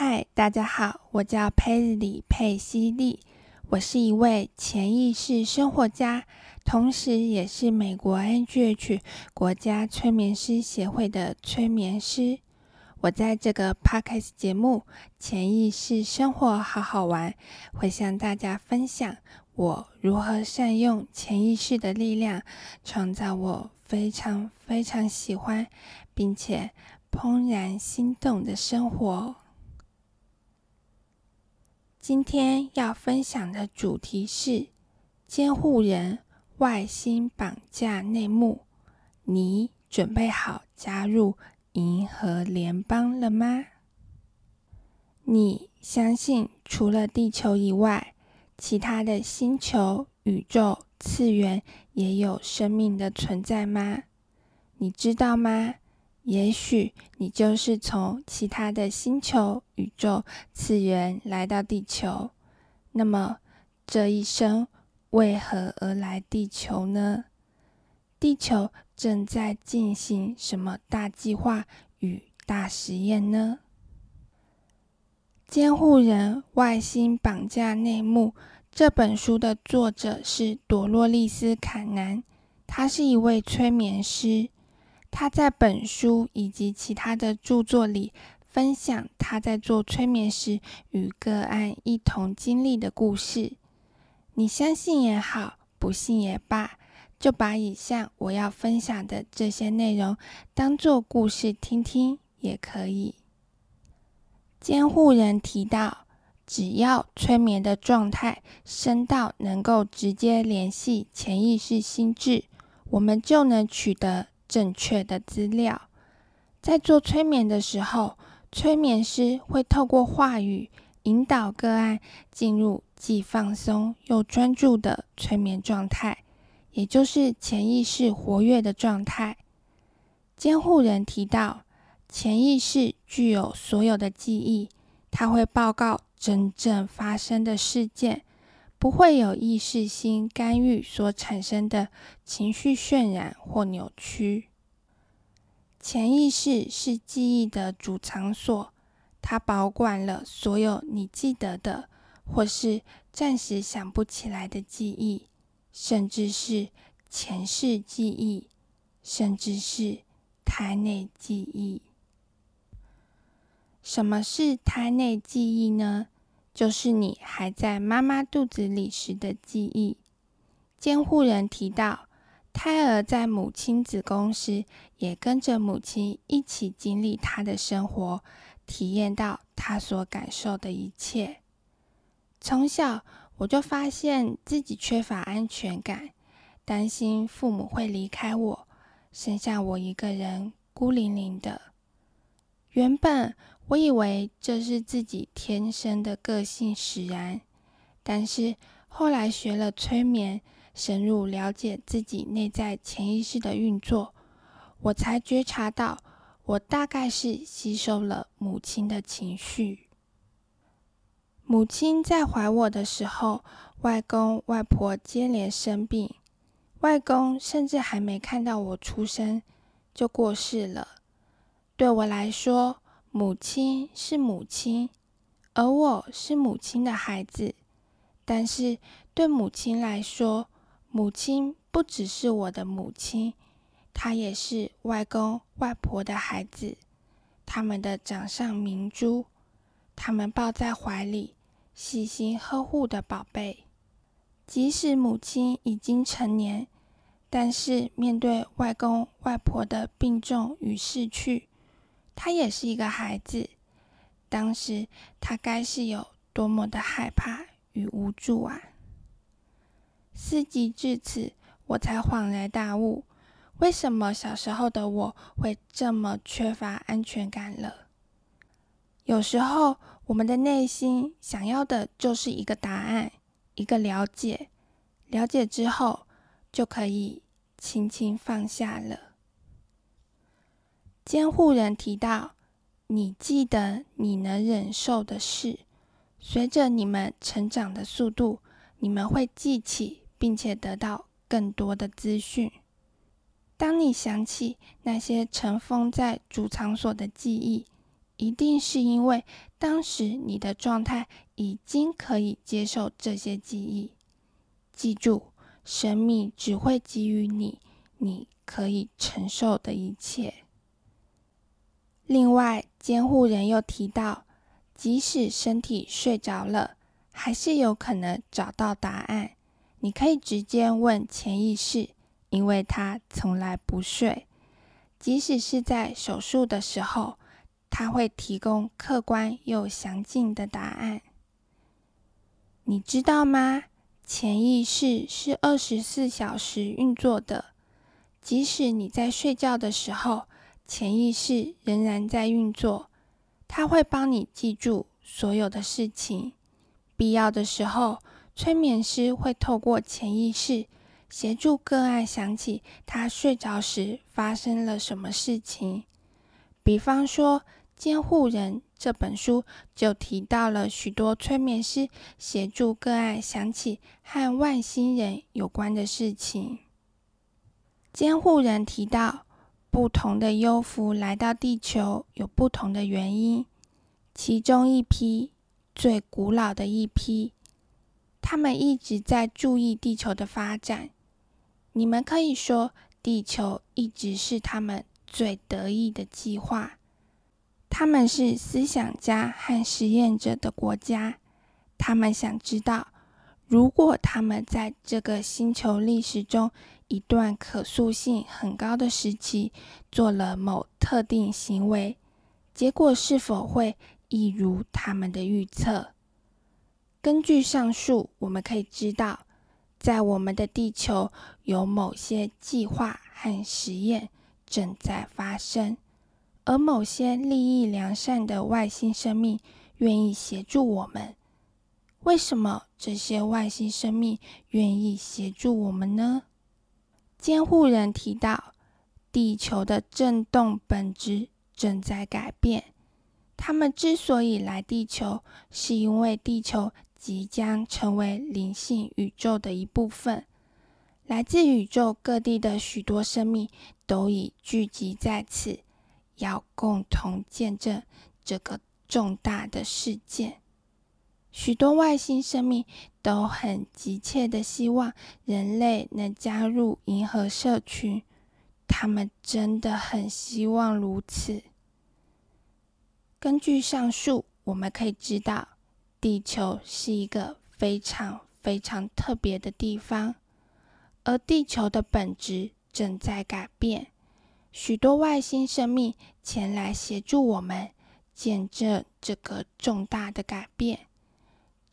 嗨，大家好，我叫佩里佩西利，我是一位潜意识生活家，同时也是美国 NGH 国家催眠师协会的催眠师。我在这个 podcast 节目《潜意识生活好好玩》，会向大家分享我如何善用潜意识的力量，创造我非常非常喜欢并且怦然心动的生活。今天要分享的主题是监护人外星绑架内幕。你准备好加入银河联邦了吗？你相信除了地球以外，其他的星球、宇宙、次元也有生命的存在吗？你知道吗？也许你就是从其他的星球、宇宙、次元来到地球。那么，这一生为何而来地球呢？地球正在进行什么大计划与大实验呢？监护人外星绑架内幕这本书的作者是朵洛丽丝·坎南，她是一位催眠师。他在本书以及其他的著作里分享他在做催眠时与个案一同经历的故事。你相信也好，不信也罢，就把以上我要分享的这些内容当做故事听听也可以。监护人提到，只要催眠的状态升到能够直接联系潜意识心智，我们就能取得。正确的资料，在做催眠的时候，催眠师会透过话语引导个案进入既放松又专注的催眠状态，也就是潜意识活跃的状态。监护人提到，潜意识具有所有的记忆，它会报告真正发生的事件，不会有意识心干预所产生的情绪渲染或扭曲。潜意识是记忆的主场所，它保管了所有你记得的，或是暂时想不起来的记忆，甚至是前世记忆，甚至是胎内记忆。什么是胎内记忆呢？就是你还在妈妈肚子里时的记忆。监护人提到。胎儿在母亲子宫时，也跟着母亲一起经历她的生活，体验到她所感受的一切。从小我就发现自己缺乏安全感，担心父母会离开我，剩下我一个人孤零零的。原本我以为这是自己天生的个性使然，但是后来学了催眠。深入了解自己内在潜意识的运作，我才觉察到，我大概是吸收了母亲的情绪。母亲在怀我的时候，外公外婆接连生病，外公甚至还没看到我出生就过世了。对我来说，母亲是母亲，而我是母亲的孩子。但是对母亲来说，母亲不只是我的母亲，她也是外公外婆的孩子，他们的掌上明珠，他们抱在怀里，细心呵护的宝贝。即使母亲已经成年，但是面对外公外婆的病重与逝去，他也是一个孩子。当时他该是有多么的害怕与无助啊！思及至此，我才恍然大悟，为什么小时候的我会这么缺乏安全感了。有时候，我们的内心想要的就是一个答案，一个了解。了解之后，就可以轻轻放下了。监护人提到，你记得你能忍受的事，随着你们成长的速度，你们会记起。并且得到更多的资讯。当你想起那些尘封在主场所的记忆，一定是因为当时你的状态已经可以接受这些记忆。记住，神秘只会给予你你可以承受的一切。另外，监护人又提到，即使身体睡着了，还是有可能找到答案。你可以直接问潜意识，因为他从来不睡。即使是在手术的时候。他会提供客观又详尽的答案。你知道吗？潜意识是二十四小时运作的，即使你在睡觉的时候，潜意识仍然在运作。它会帮你记住所有的事情。必要的时候，催眠师会透过潜意识协助个案想起他睡着时发生了什么事情。比方说。监护人这本书就提到了许多催眠师协助个案想起和外星人有关的事情。监护人提到，不同的幽浮来到地球有不同的原因，其中一批最古老的一批，他们一直在注意地球的发展。你们可以说，地球一直是他们最得意的计划。他们是思想家和实验者的国家。他们想知道，如果他们在这个星球历史中一段可塑性很高的时期做了某特定行为，结果是否会一如他们的预测？根据上述，我们可以知道，在我们的地球有某些计划和实验正在发生。而某些利益良善的外星生命愿意协助我们。为什么这些外星生命愿意协助我们呢？监护人提到，地球的振动本质正在改变。他们之所以来地球，是因为地球即将成为灵性宇宙的一部分。来自宇宙各地的许多生命都已聚集在此。要共同见证这个重大的事件。许多外星生命都很急切的希望人类能加入银河社群，他们真的很希望如此。根据上述，我们可以知道，地球是一个非常非常特别的地方，而地球的本质正在改变。许多外星生命前来协助我们见证这个重大的改变。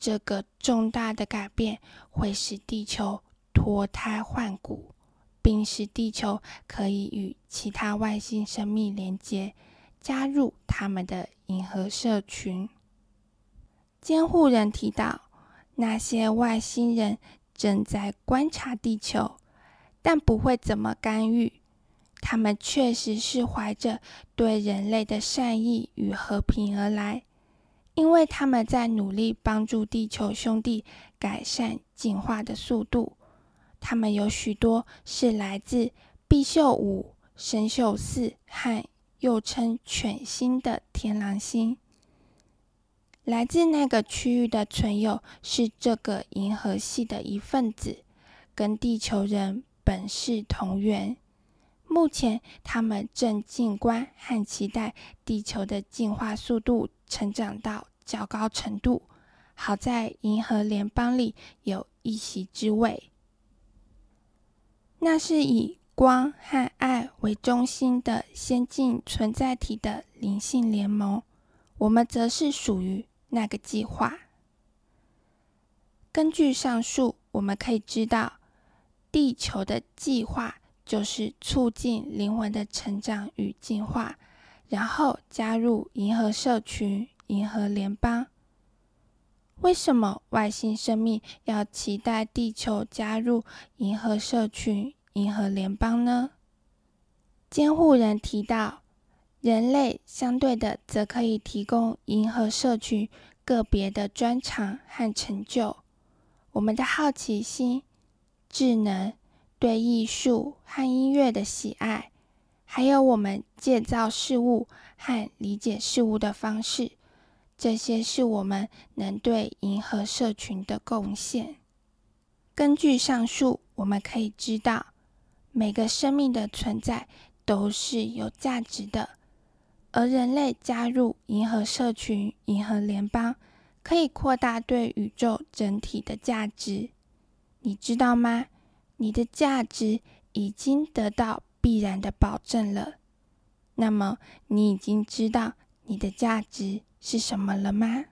这个重大的改变会使地球脱胎换骨，并使地球可以与其他外星生命连接，加入他们的银河社群。监护人提到，那些外星人正在观察地球，但不会怎么干预。他们确实是怀着对人类的善意与和平而来，因为他们在努力帮助地球兄弟改善进化的速度。他们有许多是来自毕宿五、神秀四和又称犬星的天狼星。来自那个区域的存有是这个银河系的一份子，跟地球人本是同源。目前，他们正静观和期待地球的进化速度成长到较高程度，好在银河联邦里有一席之位。那是以光和爱为中心的先进存在体的灵性联盟，我们则是属于那个计划。根据上述，我们可以知道地球的计划。就是促进灵魂的成长与进化，然后加入银河社群、银河联邦。为什么外星生命要期待地球加入银河社群、银河联邦呢？监护人提到，人类相对的则可以提供银河社群个别的专长和成就。我们的好奇心、智能。对艺术和音乐的喜爱，还有我们建造事物和理解事物的方式，这些是我们能对银河社群的贡献。根据上述，我们可以知道，每个生命的存在都是有价值的，而人类加入银河社群、银河联邦，可以扩大对宇宙整体的价值。你知道吗？你的价值已经得到。必然的保证了。那么，你已经知道你的价值是什么了吗？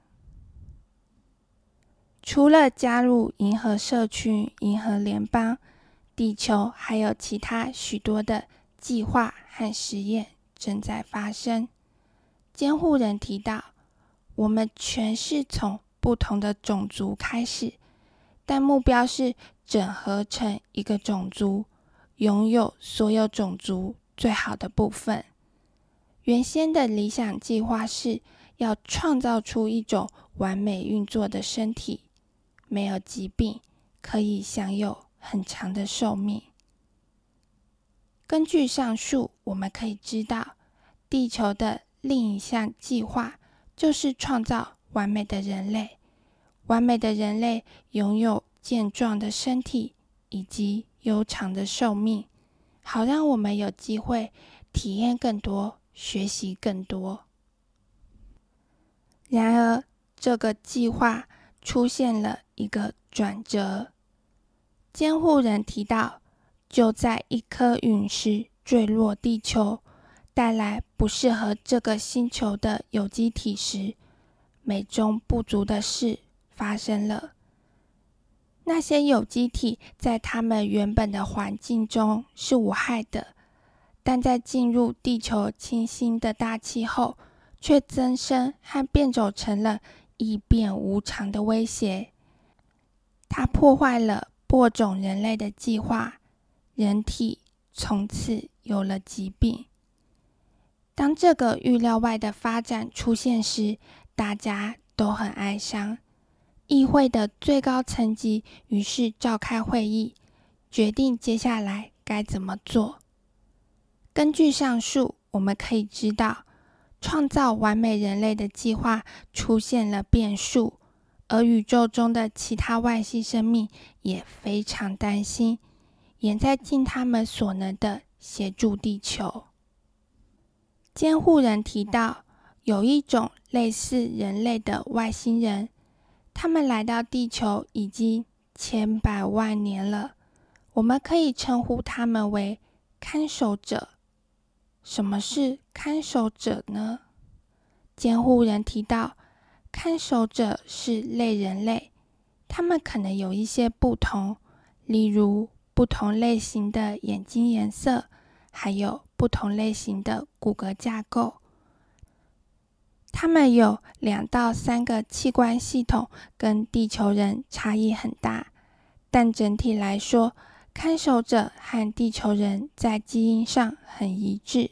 除了加入银河社区、银河联邦，地球还有其他许多的计划和实验正在发生。监护人提到，我们全是从不同的种族开始，但目标是整合成一个种族。拥有所有种族最好的部分。原先的理想计划是要创造出一种完美运作的身体，没有疾病，可以享有很长的寿命。根据上述，我们可以知道，地球的另一项计划就是创造完美的人类。完美的人类拥有健壮的身体以及。悠长的寿命，好让我们有机会体验更多、学习更多。然而，这个计划出现了一个转折。监护人提到，就在一颗陨石坠落地球，带来不适合这个星球的有机体时，美中不足的事发生了。那些有机体在它们原本的环境中是无害的，但在进入地球清新的大气后，却增生和变种成了异变无常的威胁。它破坏了播种人类的计划，人体从此有了疾病。当这个预料外的发展出现时，大家都很哀伤。议会的最高层级于是召开会议，决定接下来该怎么做。根据上述，我们可以知道，创造完美人类的计划出现了变数，而宇宙中的其他外星生命也非常担心，也在尽他们所能的协助地球。监护人提到，有一种类似人类的外星人。他们来到地球已经千百万年了，我们可以称呼他们为看守者。什么是看守者呢？监护人提到，看守者是类人类，他们可能有一些不同，例如不同类型的眼睛颜色，还有不同类型的骨骼架构。他们有两到三个器官系统，跟地球人差异很大，但整体来说，看守者和地球人在基因上很一致，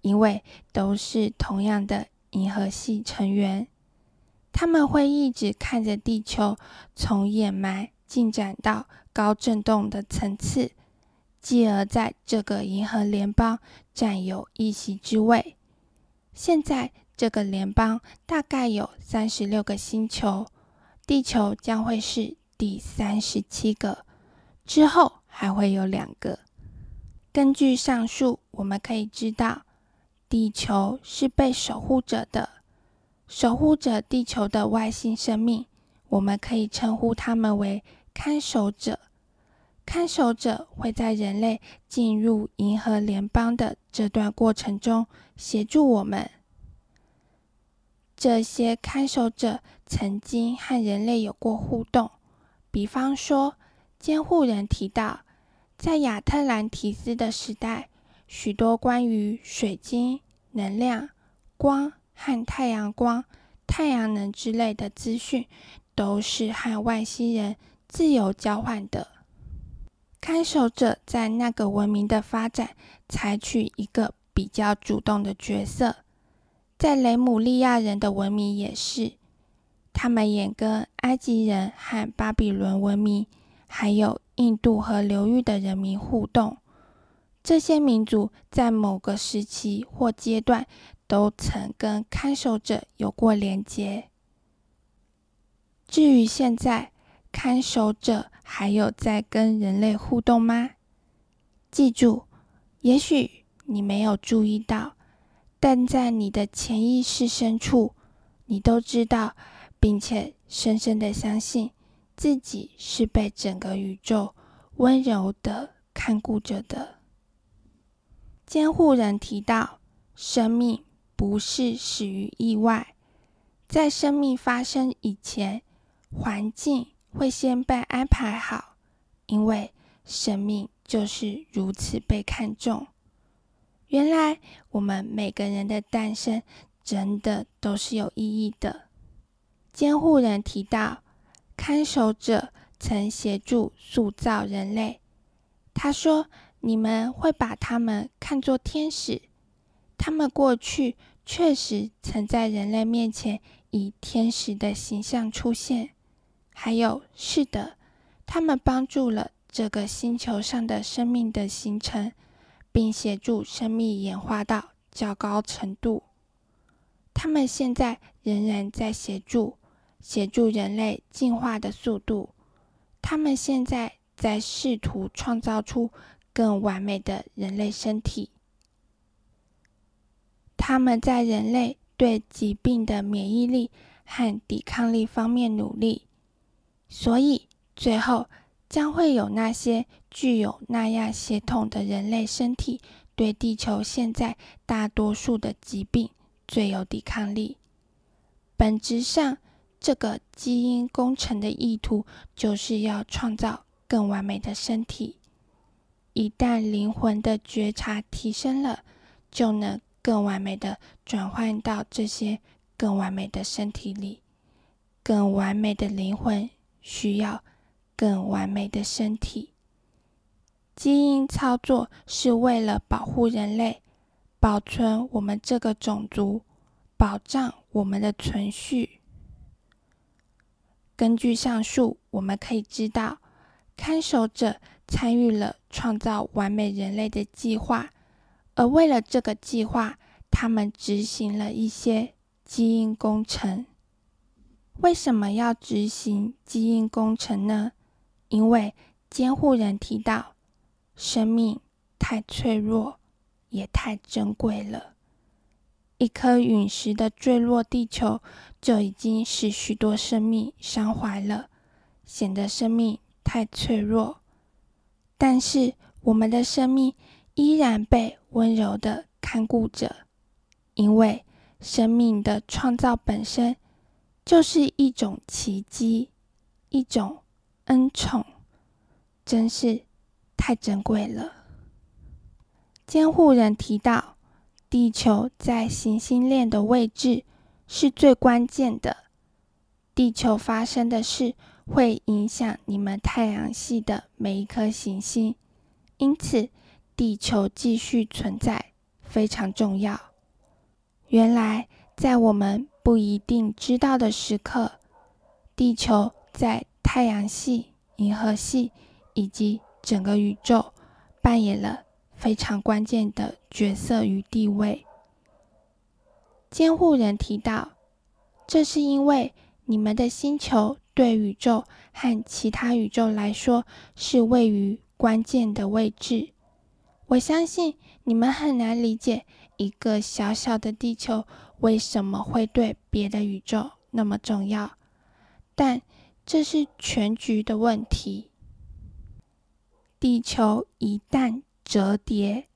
因为都是同样的银河系成员。他们会一直看着地球从掩埋进展到高振动的层次，继而在这个银河联邦占有一席之位。现在。这个联邦大概有三十六个星球，地球将会是第三十七个，之后还会有两个。根据上述，我们可以知道，地球是被守护者的，守护着地球的外星生命，我们可以称呼他们为看守者。看守者会在人类进入银河联邦的这段过程中协助我们。这些看守者曾经和人类有过互动，比方说，监护人提到，在亚特兰提斯的时代，许多关于水晶、能量、光和太阳光、太阳能之类的资讯，都是和外星人自由交换的。看守者在那个文明的发展，采取一个比较主动的角色。在雷姆利亚人的文明也是，他们也跟埃及人和巴比伦文明，还有印度和流域的人民互动。这些民族在某个时期或阶段都曾跟看守者有过连接。至于现在，看守者还有在跟人类互动吗？记住，也许你没有注意到，但在你的潜意识深处，你都知道，并且深深的相信自己是被整个宇宙温柔的看顾着的。监护人提到，生命不是始于意外，在生命发生以前，环境会先被安排好，因为生命。就是如此被看重。原来我们每个人的诞生真的都是有意义的。监护人提到，看守者曾协助塑造人类。他说：“你们会把他们看作天使，他们过去确实曾在人类面前以天使的形象出现。还有，是的，他们帮助了。”这个星球上的生命的形成，并协助生命演化到较高程度。他们现在仍然在协助协助人类进化的速度。他们现在在试图创造出更完美的人类身体。他们在人类对疾病的免疫力和抵抗力方面努力。所以最后。将会有那些具有那样血统的人类身体，对地球现在大多数的疾病最有抵抗力。本质上，这个基因工程的意图就是要创造更完美的身体。一旦灵魂的觉察提升了，就能更完美的转换到这些更完美的身体里。更完美的灵魂需要。更完美的身体。基因操作是为了保护人类，保存我们这个种族，保障我们的存续。根据上述，我们可以知道，看守者参与了创造完美人类的计划，而为了这个计划，他们执行了一些基因工程。为什么要执行基因工程呢？因为监护人提到，生命太脆弱，也太珍贵了。一颗陨石的坠落地球，就已经使许多生命伤怀了，显得生命太脆弱。但是我们的生命依然被温柔的看顾着，因为生命的创造本身就是一种奇迹，一种。恩宠真是太珍贵了。监护人提到，地球在行星链的位置是最关键的。地球发生的事会影响你们太阳系的每一颗行星，因此地球继续存在非常重要。原来，在我们不一定知道的时刻，地球在。太阳系、银河系以及整个宇宙扮演了非常关键的角色与地位。监护人提到，这是因为你们的星球对宇宙和其他宇宙来说是位于关键的位置。我相信你们很难理解一个小小的地球为什么会对别的宇宙那么重要，但。这是全局的问题。地球一旦折叠，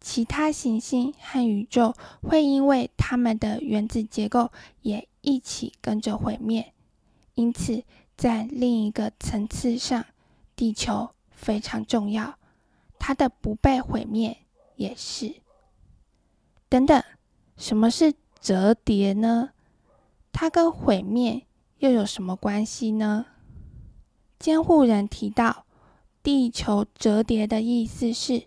其他行星和宇宙会因为它们的原子结构也一起跟着毁灭。因此，在另一个层次上，地球非常重要，它的不被毁灭也是。等等，什么是折叠呢？它跟毁灭？又有什么关系呢？监护人提到，地球折叠的意思是，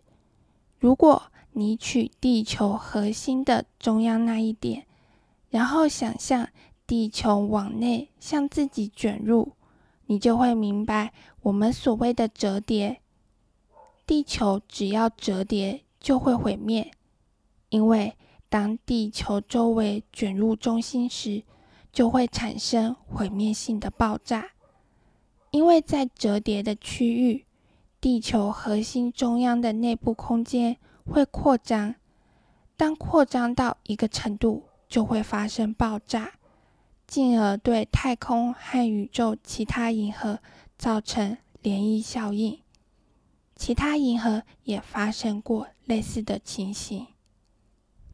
如果你取地球核心的中央那一点，然后想象地球往内向自己卷入，你就会明白我们所谓的折叠。地球只要折叠就会毁灭，因为当地球周围卷入中心时，就会产生毁灭性的爆炸。因为在折叠的区域，地球核心中央的内部空间会扩张，当扩张到一个程度，就会发生爆炸，进而对太空和宇宙其他银河造成涟漪效应。其他银河也发生过类似的情形。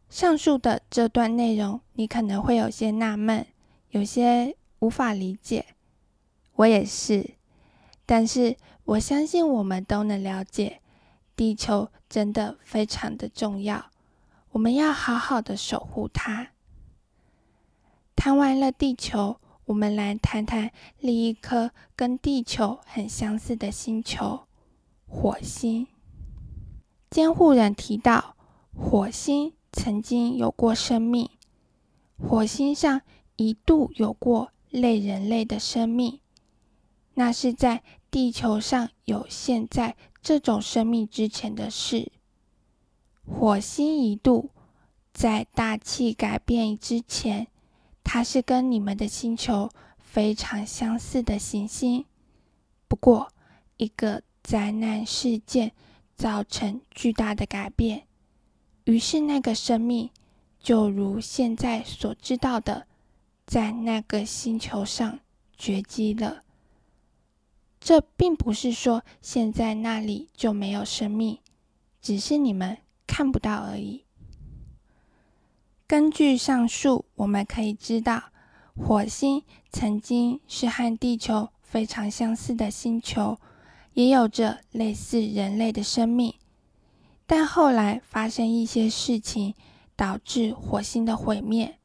上述的这段内容，你可能会有些纳闷，有些无法理解。我也是，但是我相信我们都能了解，地球真的非常的重要，我们要好好的守护它。谈完了地球，我们来谈谈另一颗跟地球很相似的星球——火星。监护人提到，火星曾经有过生命，火星上一度有过类人类的生命。那是在地球上有现在这种生命之前的事。火星一度在大气改变之前，它是跟你们的星球非常相似的行星。不过，一个灾难事件造成巨大的改变，于是那个生命就如现在所知道的，在那个星球上绝迹了。这并不是说现在那里就没有生命，只是你们看不到而已。根据上述，我们可以知道，火星曾经是和地球非常相似的星球，也有着类似人类的生命。但后来发生一些事情，导致火星的毁灭。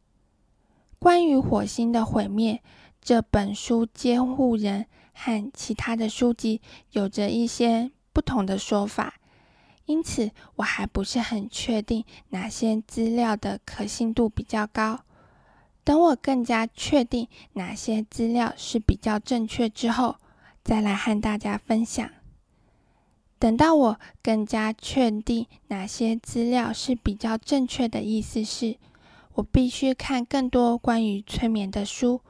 关于火星的毁灭，这本书监护人。和其他的书籍有着一些不同的说法，因此我还不是很确定哪些资料的可信度比较高。等我更加确定哪些资料是比较正确之后，再来和大家分享。等到我更加确定哪些资料是比较正确的意思是，我必须看更多关于催眠的书，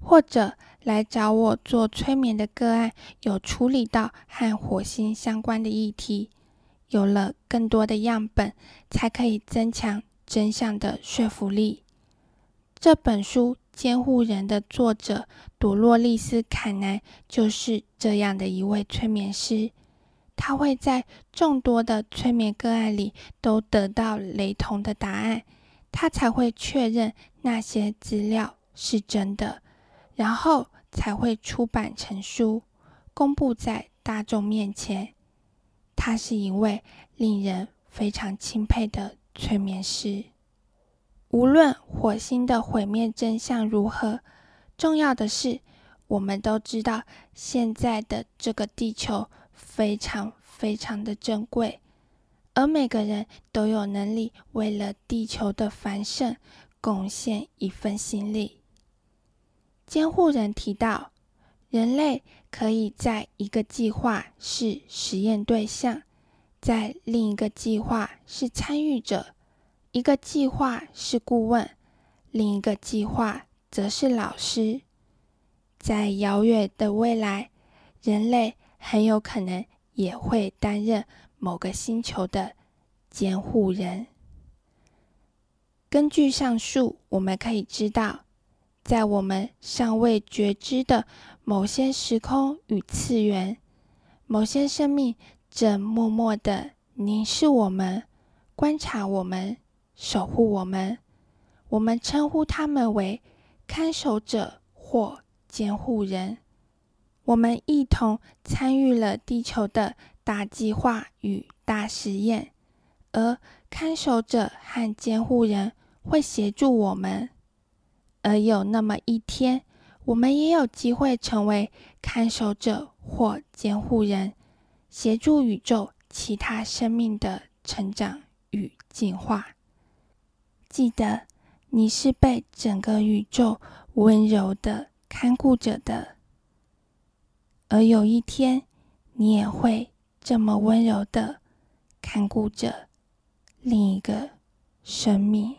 或者。来找我做催眠的个案，有处理到和火星相关的议题，有了更多的样本，才可以增强真相的说服力。这本书《监护人》的作者朵洛丽丝·坎南就是这样的一位催眠师，他会在众多的催眠个案里都得到雷同的答案，他才会确认那些资料是真的。然后才会出版成书，公布在大众面前。他是一位令人非常钦佩的催眠师。无论火星的毁灭真相如何，重要的是，我们都知道现在的这个地球非常非常的珍贵，而每个人都有能力为了地球的繁盛贡献一份心力。监护人提到，人类可以在一个计划是实验对象，在另一个计划是参与者，一个计划是顾问，另一个计划则是老师。在遥远的未来，人类很有可能也会担任某个星球的监护人。根据上述，我们可以知道。在我们尚未觉知的某些时空与次元，某些生命正默默的凝视我们、观察我们、守护我们。我们称呼他们为看守者或监护人。我们一同参与了地球的大计划与大实验，而看守者和监护人会协助我们。而有那么一天，我们也有机会成为看守者或监护人，协助宇宙其他生命的成长与进化。记得，你是被整个宇宙温柔的看顾着的，而有一天，你也会这么温柔的看顾着另一个生命。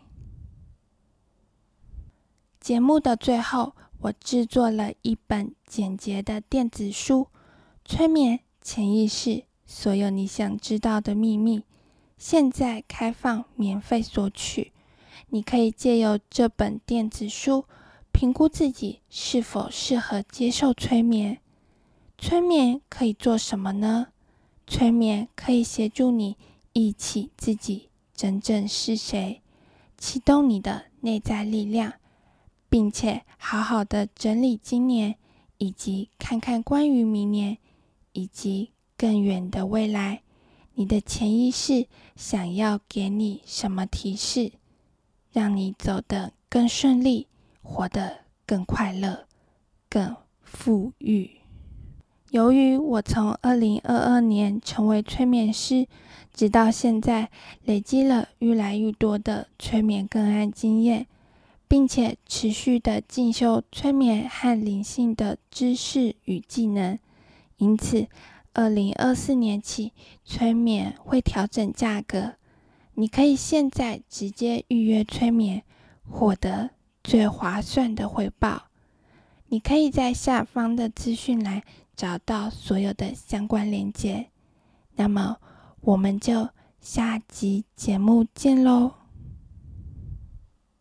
节目的最后，我制作了一本简洁的电子书《催眠潜意识：所有你想知道的秘密》，现在开放免费索取。你可以借由这本电子书，评估自己是否适合接受催眠。催眠可以做什么呢？催眠可以协助你忆起自己真正是谁，启动你的内在力量。并且好好的整理今年，以及看看关于明年以及更远的未来，你的潜意识想要给你什么提示，让你走得更顺利，活得更快乐、更富裕。由于我从二零二二年成为催眠师，直到现在累积了越来越多的催眠个案经验。并且持续的进修催眠和灵性的知识与技能，因此，二零二四年起，催眠会调整价格。你可以现在直接预约催眠，获得最划算的回报。你可以在下方的资讯栏找到所有的相关链接。那么，我们就下集节目见喽！